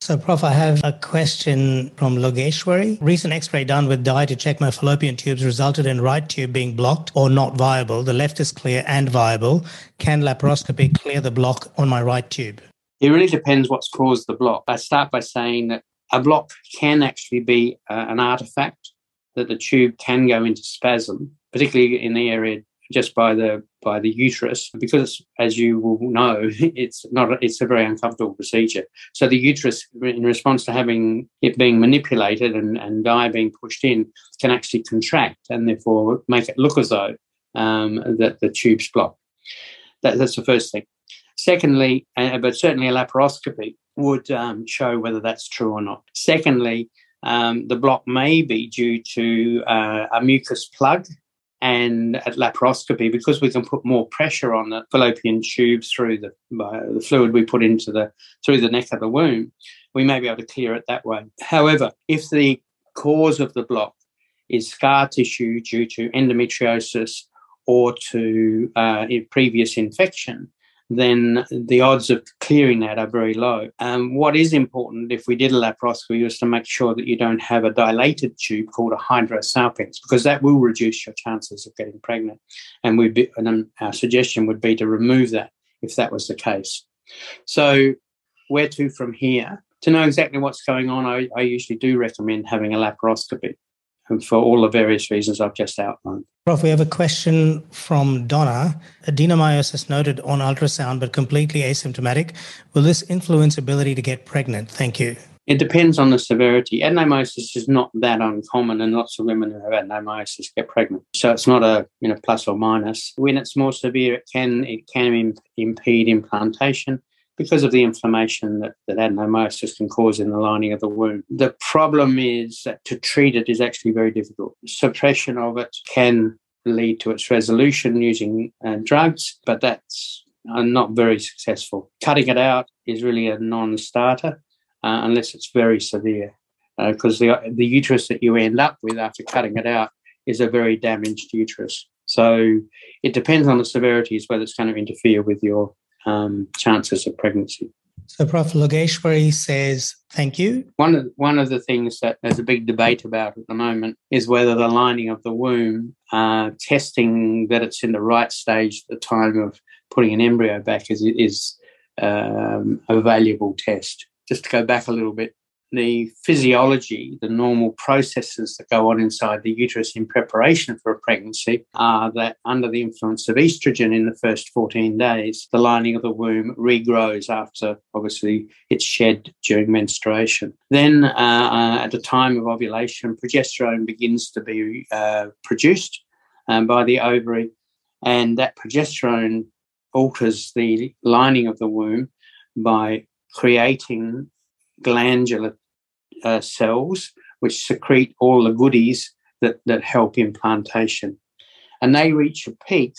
So, Prof, I have a question from Logeshwari. Recent x ray done with dye to check my fallopian tubes resulted in right tube being blocked or not viable. The left is clear and viable. Can laparoscopy clear the block on my right tube? It really depends what's caused the block. I start by saying that a block can actually be uh, an artifact, that the tube can go into spasm, particularly in the area just by the by the uterus because as you will know it's not it's a very uncomfortable procedure. So the uterus in response to having it being manipulated and, and dye being pushed in can actually contract and therefore make it look as though um, that the tube's blocked. That, that's the first thing. Secondly uh, but certainly a laparoscopy would um, show whether that's true or not. Secondly um, the block may be due to uh, a mucus plug and at laparoscopy because we can put more pressure on the fallopian tubes through the, uh, the fluid we put into the through the neck of the womb we may be able to clear it that way. However if the cause of the block is scar tissue due to endometriosis or to uh, previous infection then the odds of clearing that are very low. Um, what is important if we did a laparoscopy is to make sure that you don't have a dilated tube called a hydrosalpinx, because that will reduce your chances of getting pregnant. And, we'd be, and our suggestion would be to remove that if that was the case. So, where to from here? To know exactly what's going on, I, I usually do recommend having a laparoscopy for all the various reasons I've just outlined. Prof, we have a question from Donna. Adenomyosis noted on ultrasound, but completely asymptomatic. Will this influence ability to get pregnant? Thank you. It depends on the severity. Adenomyosis is not that uncommon, and lots of women who have adenomyosis get pregnant. So it's not a you know plus or minus. When it's more severe, it can it can impede implantation because of the inflammation that, that adenomyosis can cause in the lining of the womb. The problem is that to treat it is actually very difficult. Suppression of it can lead to its resolution using uh, drugs, but that's uh, not very successful. Cutting it out is really a non starter uh, unless it's very severe, because uh, the, the uterus that you end up with after cutting it out is a very damaged uterus. So it depends on the severities whether it's going to interfere with your um, chances of pregnancy. So, Prof. Logeshwari says, thank you. One of, one of the things that there's a big debate about at the moment is whether the lining of the womb, uh, testing that it's in the right stage at the time of putting an embryo back is, is um, a valuable test. Just to go back a little bit, the physiology, the normal processes that go on inside the uterus in preparation for a pregnancy are that under the influence of estrogen in the first 14 days, the lining of the womb regrows after obviously it's shed during menstruation. Then uh, uh, at the time of ovulation, progesterone begins to be uh, produced um, by the ovary, and that progesterone alters the lining of the womb by creating glandular uh, cells which secrete all the goodies that, that help implantation. And they reach a peak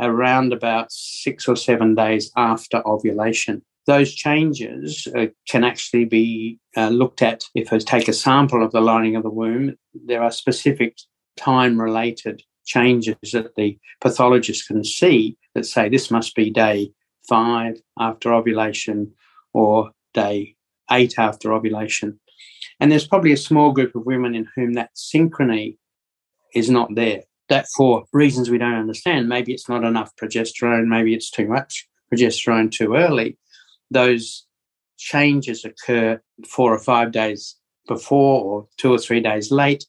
around about six or seven days after ovulation. Those changes uh, can actually be uh, looked at if I take a sample of the lining of the womb. There are specific time related changes that the pathologist can see that say this must be day five after ovulation or day eight after ovulation. And there's probably a small group of women in whom that synchrony is not there. That for reasons we don't understand, maybe it's not enough progesterone, maybe it's too much progesterone too early. Those changes occur four or five days before or two or three days late,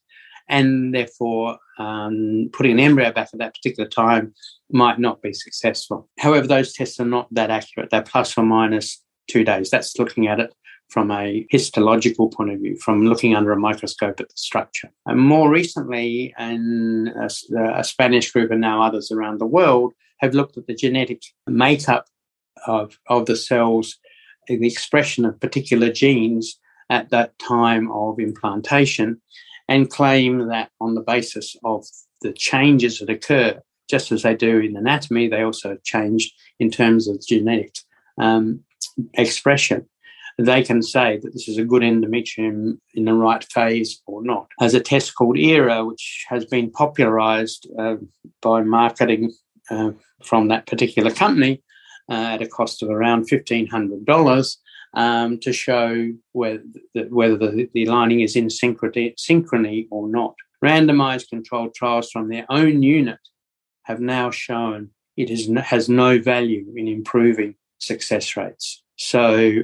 and therefore um, putting an embryo back at that particular time might not be successful. However, those tests are not that accurate. They're plus or minus two days. That's looking at it from a histological point of view, from looking under a microscope at the structure. And more recently, and a, a Spanish group and now others around the world have looked at the genetic makeup of, of the cells, the expression of particular genes at that time of implantation, and claim that on the basis of the changes that occur, just as they do in anatomy, they also change in terms of genetic um, expression they can say that this is a good endometrium in the right phase or not. There's a test called ERA, which has been popularized uh, by marketing uh, from that particular company uh, at a cost of around $1,500 um, to show whether, the, whether the, the lining is in synchrony, synchrony or not. Randomized controlled trials from their own unit have now shown it is, has no value in improving success rates. So